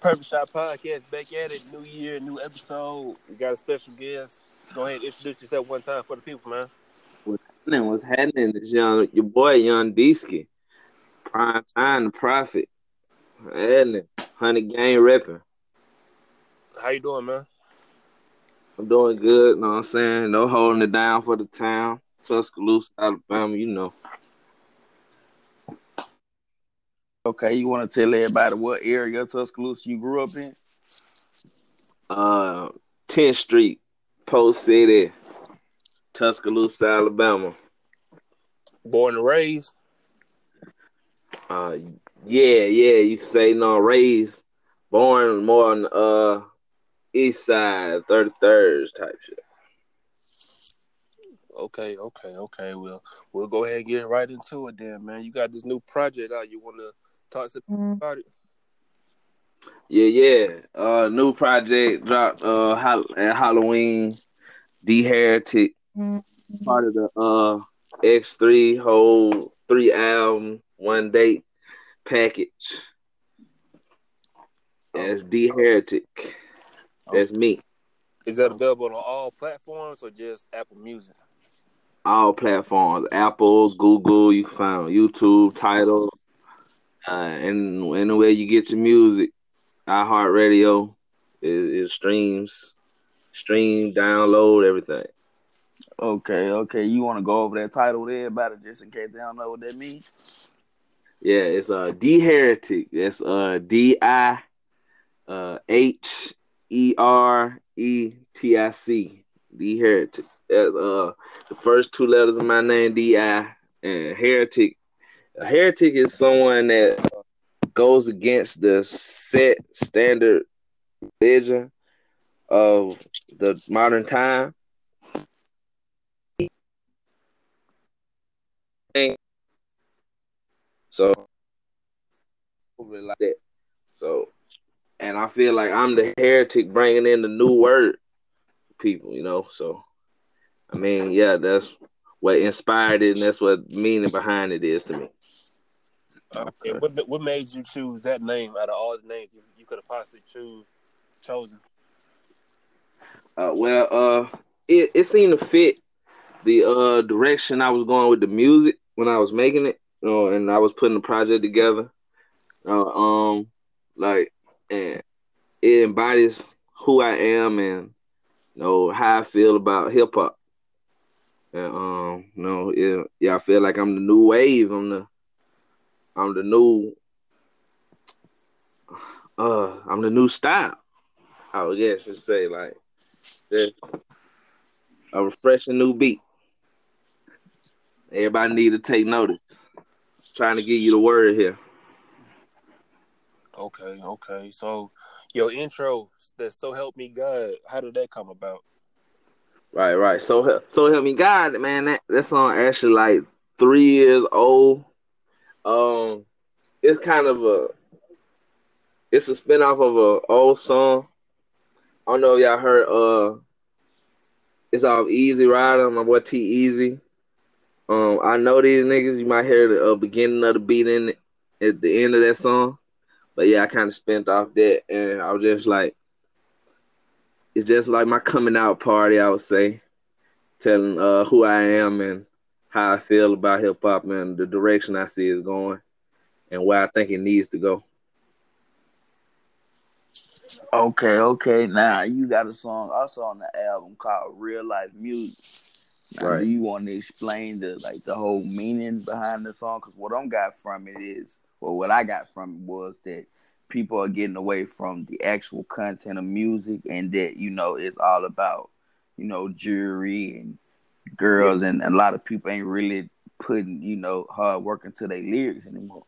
Perfect Shot Podcast back at it. New year, new episode. We got a special guest. Go ahead, and introduce yourself one time for the people, man. What's happening? What's happening? It's young, your boy, Young Deesky. Prime time, the prophet. Happening. Hundred gang repping. How you doing, man? I'm doing good, know what I'm saying? No holding it down for the town. Tuscaloosa, Alabama, you know. Okay, you want to tell everybody what area of Tuscaloosa you grew up in? Uh, 10th Street, Post City, Tuscaloosa, Alabama. Born and raised. Uh, yeah, yeah, you say no, raised, born more on uh east side, 33rd type shit. Okay, okay, okay. Well, we'll go ahead and get right into it then, man. You got this new project out. You want to talk to mm-hmm. about it? Yeah, yeah. Uh, new project dropped uh at Halloween. D Heretic, mm-hmm. part of the uh X three whole three album one date package. That's D Heretic. That's me. Is that available on all platforms or just Apple Music? All platforms. Apple, Google, you can find on YouTube, Tidal, uh, and anywhere you get your music. iHeartRadio, it, it streams, stream, download, everything. Okay, okay. You want to go over that title there about it just in case they don't know what that means? Yeah, it's uh D Heretic. That's uh D I uh H E R E T I C. D Heretic. That's uh the first two letters of my name, D I, and Heretic. A heretic is someone that uh, goes against the set standard religion of the modern time. So like that. So and I feel like I'm the heretic bringing in the new word people, you know. So, I mean, yeah, that's what inspired it, and that's what meaning behind it is to me. Okay, what what made you choose that name out of all the names you, you could have possibly choose chosen? Uh, well, uh, it it seemed to fit the uh direction I was going with the music when I was making it, you know, and I was putting the project together. Uh, um, like and it embodies who I am and you know how I feel about hip hop. And um, you know, yeah, yeah, I feel like I'm the new wave. I'm the, I'm the new, uh, I'm the new style. I would guess you say like, a refreshing new beat. Everybody need to take notice. trying to give you the word here. Okay, okay. So your intro that so help me God, how did that come about? Right, right. So so help me God, man. That that song actually like three years old. Um, it's kind of a it's a spinoff of a old song. I don't know if y'all heard uh it's off Easy Rider, my boy T-Eazy. Um, I know these niggas. You might hear the uh, beginning of the beat in at the end of that song. But yeah, I kind of spent off that, and I was just like, it's just like my coming out party. I would say, telling uh, who I am and how I feel about hip hop and the direction I see is going, and where I think it needs to go. Okay, okay. Now you got a song also on the album called Real Life Music. Now, right. Do you want to explain the like the whole meaning behind the song? Because what I'm got from it is well, what I got from it was that people are getting away from the actual content of music and that, you know, it's all about, you know, jewelry and girls and a lot of people ain't really putting, you know, hard work into their lyrics anymore.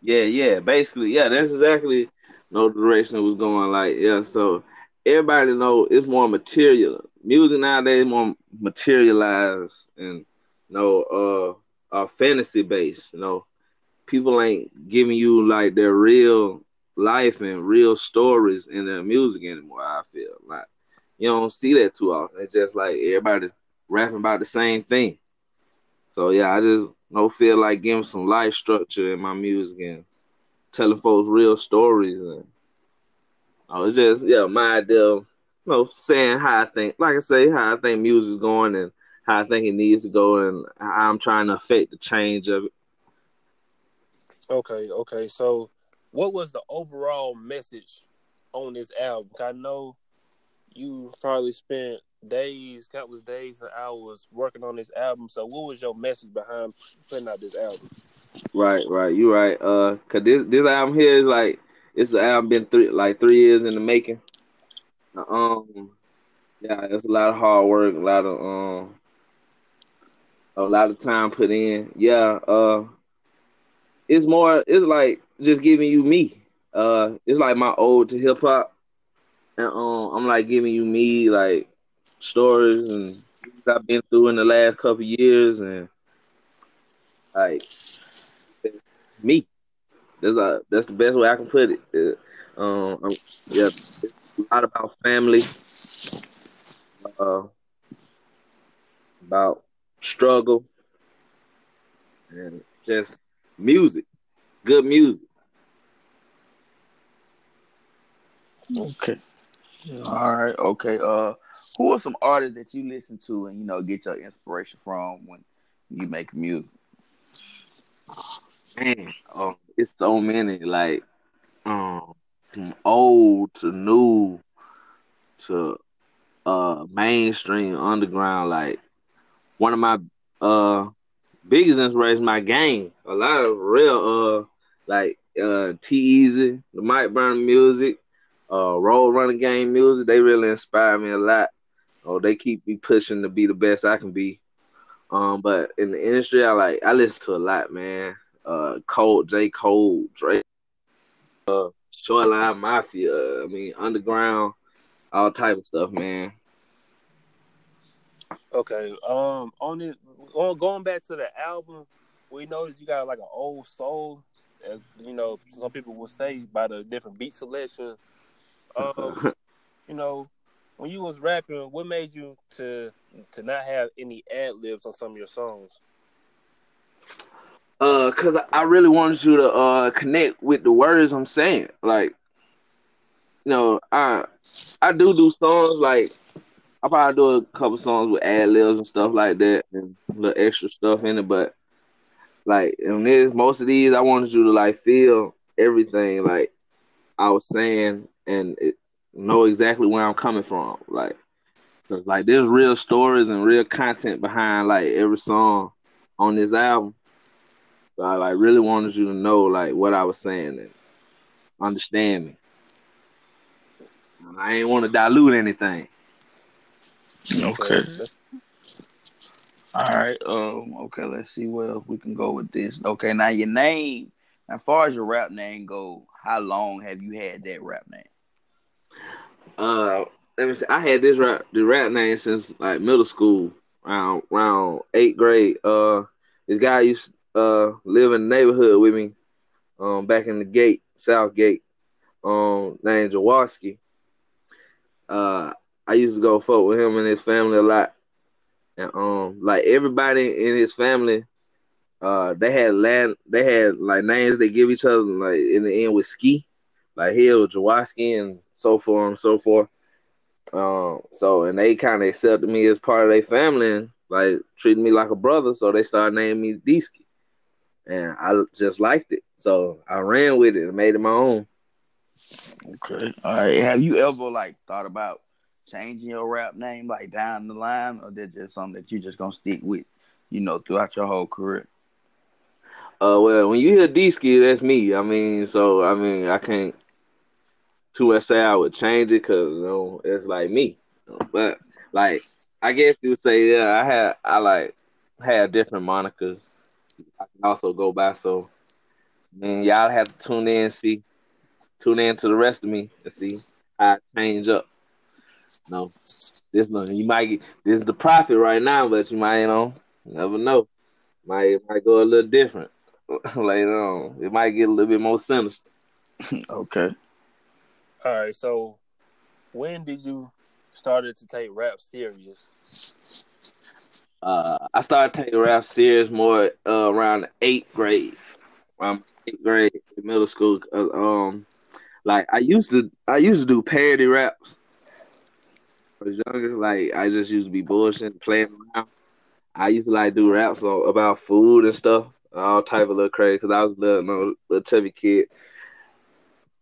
Yeah, yeah. Basically, yeah, that's exactly no direction it was going. Like, yeah, so everybody know it's more material. Music nowadays more materialized and you know, uh, fantasy based, you know people ain't giving you like their real life and real stories in their music anymore. I feel like you don't see that too often. It's just like everybody rapping about the same thing. So yeah, I just don't feel like giving some life structure in my music and telling folks real stories and oh, I was just yeah, my idea. Of, you know, saying how I think, like I say, how I think music's going and how I think it needs to go, and how I'm trying to affect the change of it. Okay, okay. So, what was the overall message on this album? I know you probably spent days, countless days and hours working on this album. So, what was your message behind putting out this album? Right, right. You're right. Uh, cause this this album here is like it's an album been three like three years in the making. Um, yeah, it's a lot of hard work, a lot of um, a lot of time put in. Yeah, uh, it's more. It's like just giving you me. Uh, it's like my ode to hip hop, and um, I'm like giving you me like stories and things I've been through in the last couple years, and like me. That's a, that's the best way I can put it. Uh, um, yeah, it's a lot about family, uh, about struggle, and just music, good music. Okay. All right. Okay. Uh, who are some artists that you listen to and you know get your inspiration from when you make music? Man, um, it's so many. Like, um, from old to new to uh mainstream underground. Like, one of my uh biggest inspirations, my game. A lot of real uh like uh T-Eazy, the Mike Burn music, uh Roll Running Game music. They really inspire me a lot. Oh, they keep me pushing to be the best I can be. Um, but in the industry, I like I listen to a lot, man. Uh, Cole, J. Cole, Drake, uh, Shoreline Mafia. I mean, underground, all type of stuff, man. Okay. Um, on it, going going back to the album, we noticed you got like an old soul, as you know, some people will say by the different beat selection. Um, you know, when you was rapping, what made you to to not have any ad libs on some of your songs? Uh, cause I really wanted you to uh connect with the words I'm saying. Like, you know, I I do do songs like I probably do a couple songs with ad libs and stuff like that, and little extra stuff in it. But like in this, most of these, I wanted you to like feel everything like I was saying, and it, know exactly where I'm coming from. Like, cause like there's real stories and real content behind like every song on this album. So I like really wanted you to know like what I was saying and understand me. I ain't want to dilute anything. Okay. All right. Um. Okay. Let's see where we can go with this. Okay. Now your name. As far as your rap name go, how long have you had that rap name? Uh, let me see. I had this rap the rap name since like middle school, around around eighth grade. Uh, this guy used uh live in the neighborhood with me, um, back in the gate, South Gate, um, named Jaworski. Uh, I used to go fuck with him and his family a lot, and um, like everybody in his family, uh, they had land, they had like names they give each other, like in the end with ski, like Hill, Jaworski, and so forth and so forth. Um, so and they kind of accepted me as part of their family and like treated me like a brother. So they started naming me Deesky, and I just liked it. So I ran with it and made it my own. Okay. All right. Have you ever like thought about changing your rap name like down the line, or that just something that you just gonna stick with, you know, throughout your whole career? Uh, well, when you hear Deesky, that's me. I mean, so I mean, I can't to say I would change it because you know it's like me. But like I guess you would say yeah, I had I like had different monikers. I can also go by so. Mean, y'all have to tune in and see, tune in to the rest of me and see how I change up. You know, this one you might get this is the prophet right now, but you might you know never know. Might might go a little different later on. It might get a little bit more sinister. okay. All right, so when did you started to take rap serious? Uh, I started taking rap serious more uh, around eighth grade. Around eighth grade, middle school. Uh, um, like I used to I used to do parody raps. I was younger, like I just used to be bullshitting, playing around. I used to like do raps on, about food and stuff, all type of little crazy because I was a little, you know, little chubby kid.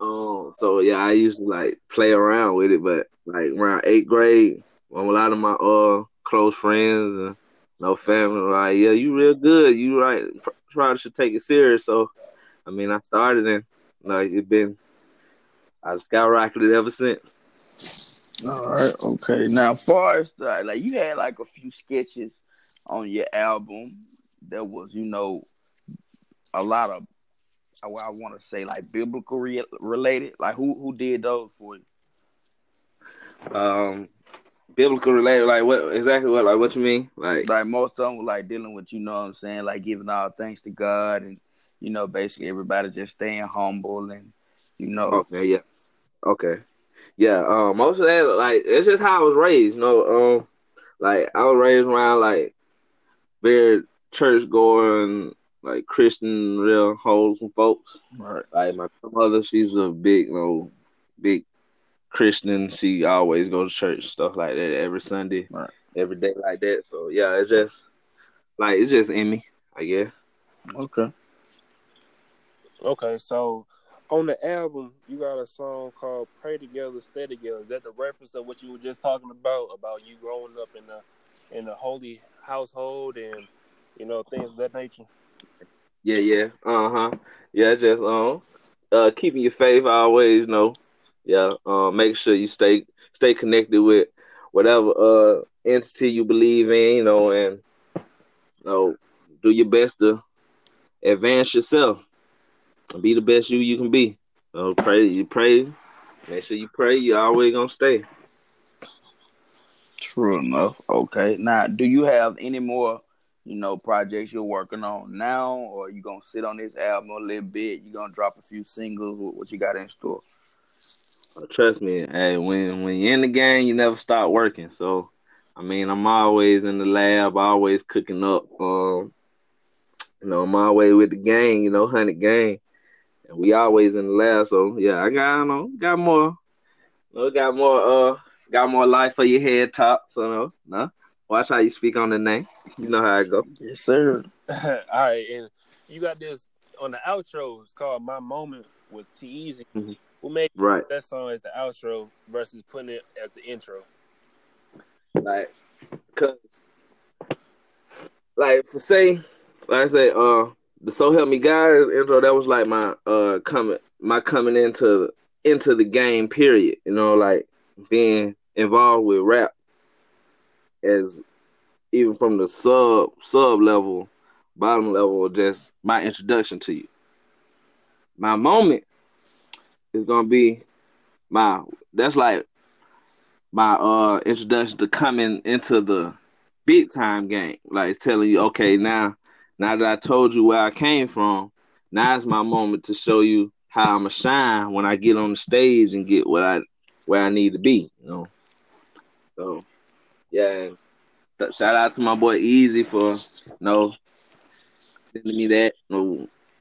Um, so yeah, I used to like play around with it, but like around eighth grade, when a lot of my uh close friends and no family were like, yeah, you real good, you right, probably should take it serious. So, I mean, I started and like it been, I've skyrocketed ever since. All right, okay. Now, far as the, like you had like a few sketches on your album that was, you know, a lot of I, I want to say like biblical re- related. Like who who did those for you? Um, biblical related. Like what exactly? What like what you mean? Like like most of them were like dealing with you know what I'm saying, like giving all thanks to God and you know basically everybody just staying humble and you know. Okay. Yeah. Okay. Yeah. Um. Most of that like it's just how I was raised. You know. Um. Like I was raised around like very church going like Christian, real wholesome folks. Right. Like my mother, she's a big, you know, big Christian. She always goes to church, stuff like that, every Sunday, right. every day like that. So yeah, it's just like it's just in me, I guess. Okay. Okay, so on the album, you got a song called "Pray Together, Stay Together." Is that the reference of what you were just talking about about you growing up in the in the holy household and you know things of that nature? Yeah, yeah. Uh huh. Yeah, just um uh keeping your faith always know. Yeah, uh make sure you stay stay connected with whatever uh entity you believe in, you know, and you know, do your best to advance yourself. Be the best you you can be. You know, pray you pray. Make sure you pray, you always gonna stay. True enough. Okay. Now do you have any more you know, projects you're working on now, or you gonna sit on this album a little bit? You gonna drop a few singles? What you got in store? Uh, trust me, hey, when when you're in the game, you never stop working. So, I mean, I'm always in the lab, always cooking up. Um, you know, I'm always with the gang, you know, hundred gang, and we always in the lab. So yeah, I got, I know, got more, you know, got more, uh, got more life for your head top. So no, no. Watch how you speak on the name. You know how I go. Yes, sir. All right, and you got this on the outro. It's called "My Moment" with T-Eazy. Mm-hmm. Who made right. that song as the outro versus putting it as the intro? Like, cause, like for say, like I say, uh, the "So Help Me God" intro that was like my uh coming, my coming into into the game. Period. You know, like being involved with rap as even from the sub sub level, bottom level, just my introduction to you. My moment is gonna be my that's like my uh introduction to coming into the big time game. Like telling you, okay, now now that I told you where I came from, now it's my moment to show you how I'ma shine when I get on the stage and get what I where I need to be, you know. So yeah, shout out to my boy Easy for you know sending me that.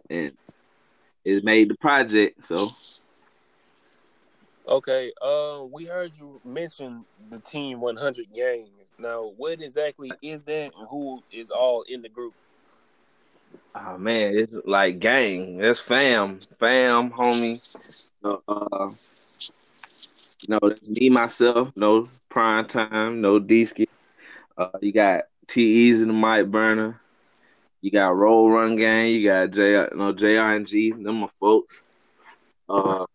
And it made the project. So okay, uh, we heard you mention the Team 100 gang. Now, what exactly is that, and who is all in the group? Oh man, it's like gang. That's fam, fam, homie. Uh, uh you know, me myself, no prime time, no D uh, you got T-Eazy the Mic Burner. You got Roll Run Gang. You got J, no JR and G. Them my folks. Uh,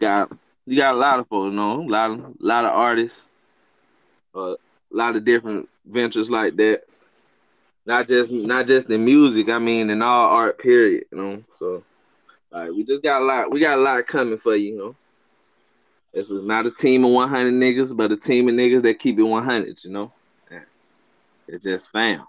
got you got a lot of folks. You know, a lot of lot of artists. Uh, a lot of different ventures like that. Not just not just in music. I mean, in all art. Period. You know, so like we just got a lot. We got a lot coming for you. You know. It's not a team of 100 niggas, but a team of niggas that keep it 100, you know? It's just fam.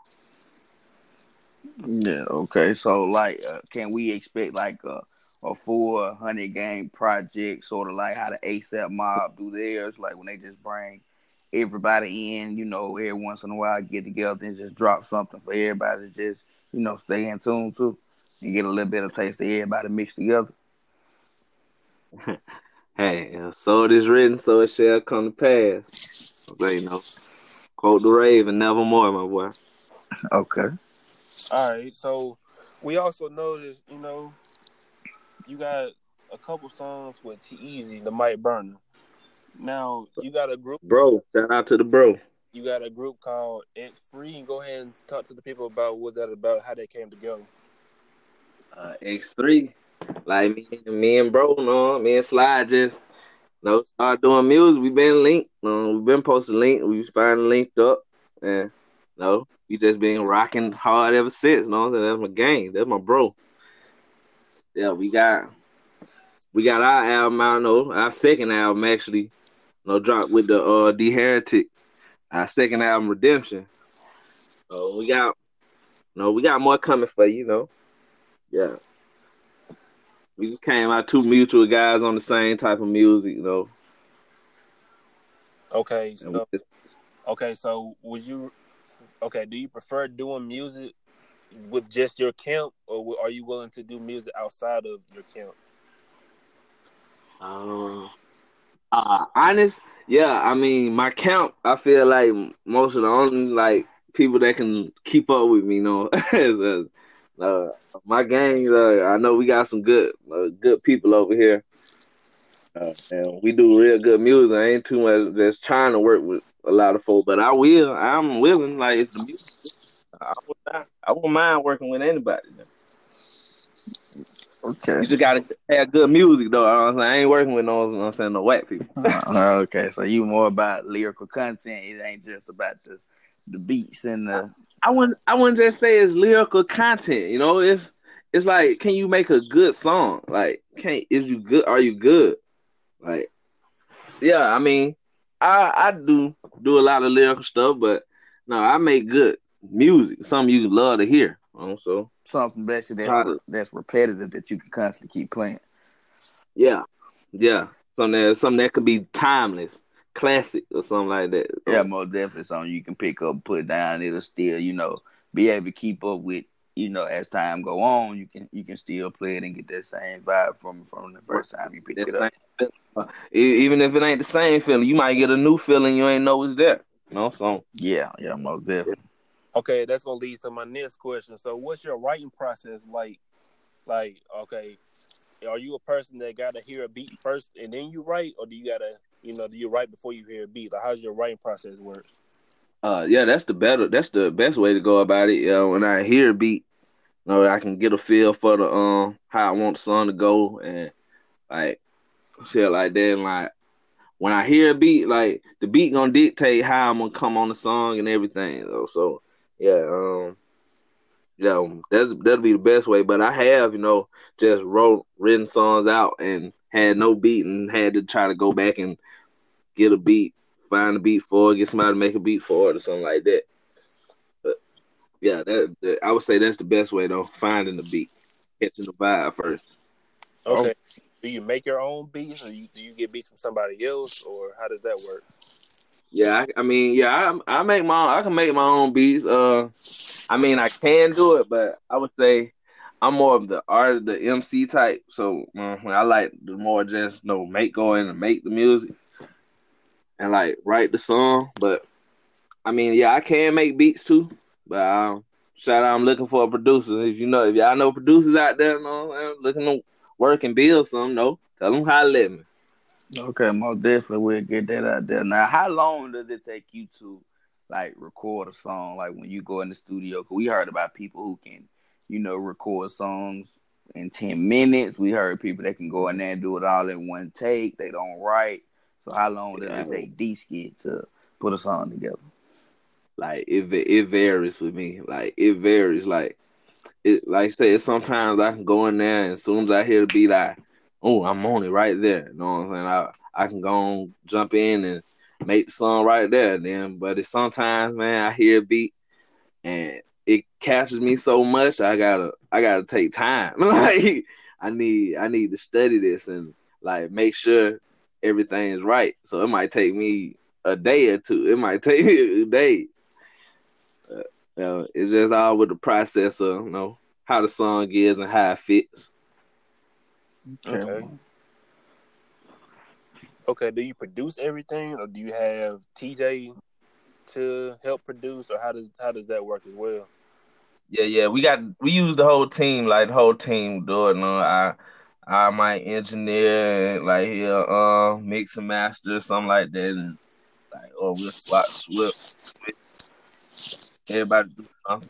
Yeah. Okay. So, like, uh, can we expect like a a full hundred game project, sort of like how the ASAP Mob do theirs, like when they just bring everybody in, you know, every once in a while get together and just drop something for everybody to just, you know, stay in tune to and get a little bit of taste of everybody mixed together. hey, so it is written, so it shall come to pass. So you know, quote the Raven, nevermore, my boy. Okay. All right. So we also noticed, you know, you got a couple songs with T-Eazy, the Mic Burner. Now you got a group, bro. Shout out to the bro. You got a group called X Three. And go ahead and talk to the people about what that about, how they came together. Uh, X three, like me, and me and bro, no, me and Slide just, you know, start doing music. We been linked, um, we been posting link. We finally linked up, and you know, we just been rocking hard ever since. You know, that's my gang. That's my bro. Yeah, we got we got our album out, no, our second album actually, no drop with the uh D Heretic, our second album Redemption. Oh, we got no, we got more coming for you, you know. Yeah. We just came out two mutual guys on the same type of music, you know. Okay, so okay, so would you okay, do you prefer doing music with just your camp or are you willing to do music outside of your camp? Um, uh, honest, yeah. I mean, my camp, I feel like most of the only like people that can keep up with me, you know, is, uh, my gang. Uh, I know we got some good, uh, good people over here, uh, and we do real good music. I ain't too much that's trying to work with a lot of folks, but I will. I'm willing. Like it's the music. I won't, I won't mind working with anybody. Okay. You just gotta have good music though. You know i ain't working with no, I'm saying, no white people. uh, okay, so you more about lyrical content. It ain't just about the the beats and the. I wouldn't. I wouldn't just say it's lyrical content. You know, it's it's like, can you make a good song? Like, can is you good? Are you good? Like, yeah. I mean, I I do do a lot of lyrical stuff, but no, I make good music. Something you love to hear. You know, so something basically that's, re- that's repetitive that you can constantly keep playing. Yeah, yeah. Something that something that could be timeless, classic or something like that. Yeah, most definitely something you can pick up, put down. It'll still, you know, be able to keep up with. You know, as time go on, you can you can still play it and get that same vibe from from the first time you pick it up. Even if it ain't the same feeling, you might get a new feeling you ain't know was there. You know, so yeah, yeah, most definitely. Okay, that's gonna lead to my next question. So, what's your writing process like? Like, okay, are you a person that gotta hear a beat first and then you write, or do you gotta, you know, do you write before you hear a beat? Like, how's your writing process work? Uh, yeah, that's the better, that's the best way to go about it. When I hear a beat, you know, I can get a feel for the um how I want the song to go and like shit like that. And like when I hear a beat, like the beat gonna dictate how I'm gonna come on the song and everything. Though. So yeah, um, yeah, that's that'll be the best way. But I have, you know, just wrote written songs out and had no beat and had to try to go back and get a beat, find a beat for it, get somebody to make a beat for it or something like that. But yeah, that, that I would say that's the best way though, finding the beat, catching the vibe first. Okay. Do you make your own beats, or you, do you get beats from somebody else, or how does that work? Yeah, I, I, mean, yeah, I, I make my own, I can make my own beats. Uh, I mean, I can do it, but I would say I'm more of the art, the MC type. So I like the more just you know make going and make the music and like write the song. But I mean, yeah, I can make beats too. But um, shout out, I'm looking for a producer. If you know, if y'all know producers out there, you know, I'm looking to work and build some. No, tell them how to let me. Okay, most definitely we'll get that out there. Now, how long does it take you to like record a song? Like when you go in the studio, we heard about people who can, you know, record songs in ten minutes. We heard people that can go in there and do it all in one take. They don't write. So how long does it take Deesky to put a song together? Like it, it varies with me. Like it varies. Like it, like I say, sometimes I can go in there and as soon as I hear the beat, I oh, I'm on it right there. You know what I'm saying? I I can go on, jump in and make the song right there. Then, but it's sometimes, man, I hear a beat and it captures me so much. I gotta I gotta take time. like I need I need to study this and like make sure everything is right. So it might take me a day or two. It might take me a day. Uh, you know, it's just all with the process of you know how the song is and how it fits. Okay. Okay, do you produce everything, or do you have TJ to help produce, or how does how does that work as well? Yeah, yeah, we got we use the whole team, like the whole team do it. No, I I might engineer like here, uh, mix and master something like that, and like or we'll swap swap. Everybody do something.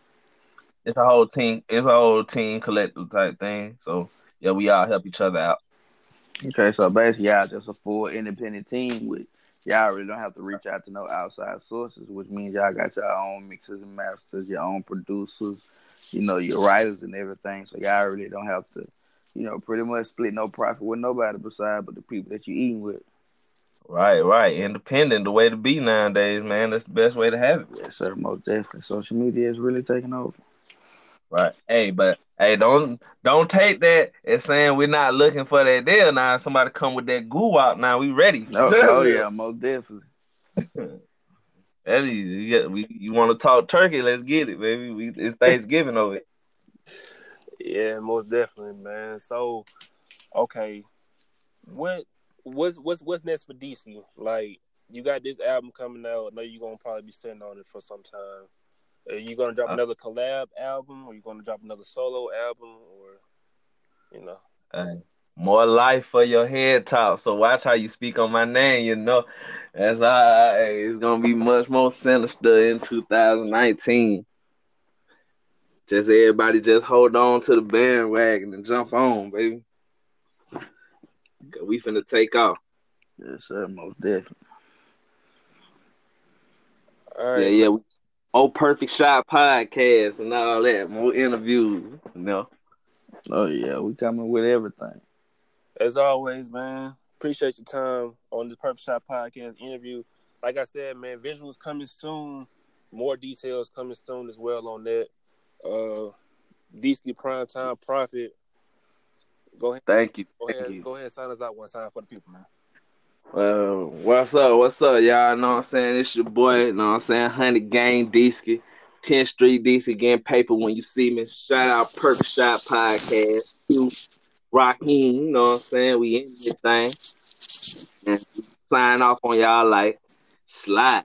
It's a whole team. It's a whole team collective type thing. So yeah, we all help each other out. Okay, so basically, y'all just a full independent team with y'all really don't have to reach out to no outside sources, which means y'all got your own mixers and masters, your own producers, you know, your writers and everything. So y'all really don't have to, you know, pretty much split no profit with nobody beside but the people that you eating with. Right, right. Independent, the way to be nowadays, man. That's the best way to have it. Yes, sir. Most definitely. Social media is really taking over. Right. Hey, but hey, don't don't take that as saying we're not looking for that deal. Now somebody come with that goo out. Now we ready. Oh, oh yeah, most definitely. that easy. You, get, we, you want to talk turkey? Let's get it, baby. We, it's Thanksgiving over. It. Yeah, most definitely, man. So, okay, what what's what's what's next for DC? Like, you got this album coming out. I know you're gonna probably be sitting on it for some time. Are you gonna drop uh, another collab album, or you gonna drop another solo album, or you know? Uh, more life for your head top. So watch how you speak on my name. You know, as I it's gonna be much more sinister in 2019. Just everybody, just hold on to the bandwagon and jump on, baby. We finna take off. Yes, sir. Most definitely. All right. Yeah, yeah. More perfect shot podcast and all that. More interviews, you know. Oh yeah, we coming with everything. As always, man. Appreciate your time on the Perfect Shot podcast interview. Like I said, man, visuals coming soon. More details coming soon as well on that. Uh DC Prime Time Prophet. Go ahead. Thank you. Go Thank ahead. You. Go ahead. Sign us out one time for the people, man. Well, what's up? What's up, y'all? Know what I'm saying? It's your boy, know what I'm saying? Hundred Gang Deesky. 10th Street DC getting paper when you see me. Shout out Perfect Shot Podcast. You Raheem, you know what I'm saying? We in this thing. And sign off on y'all like slide.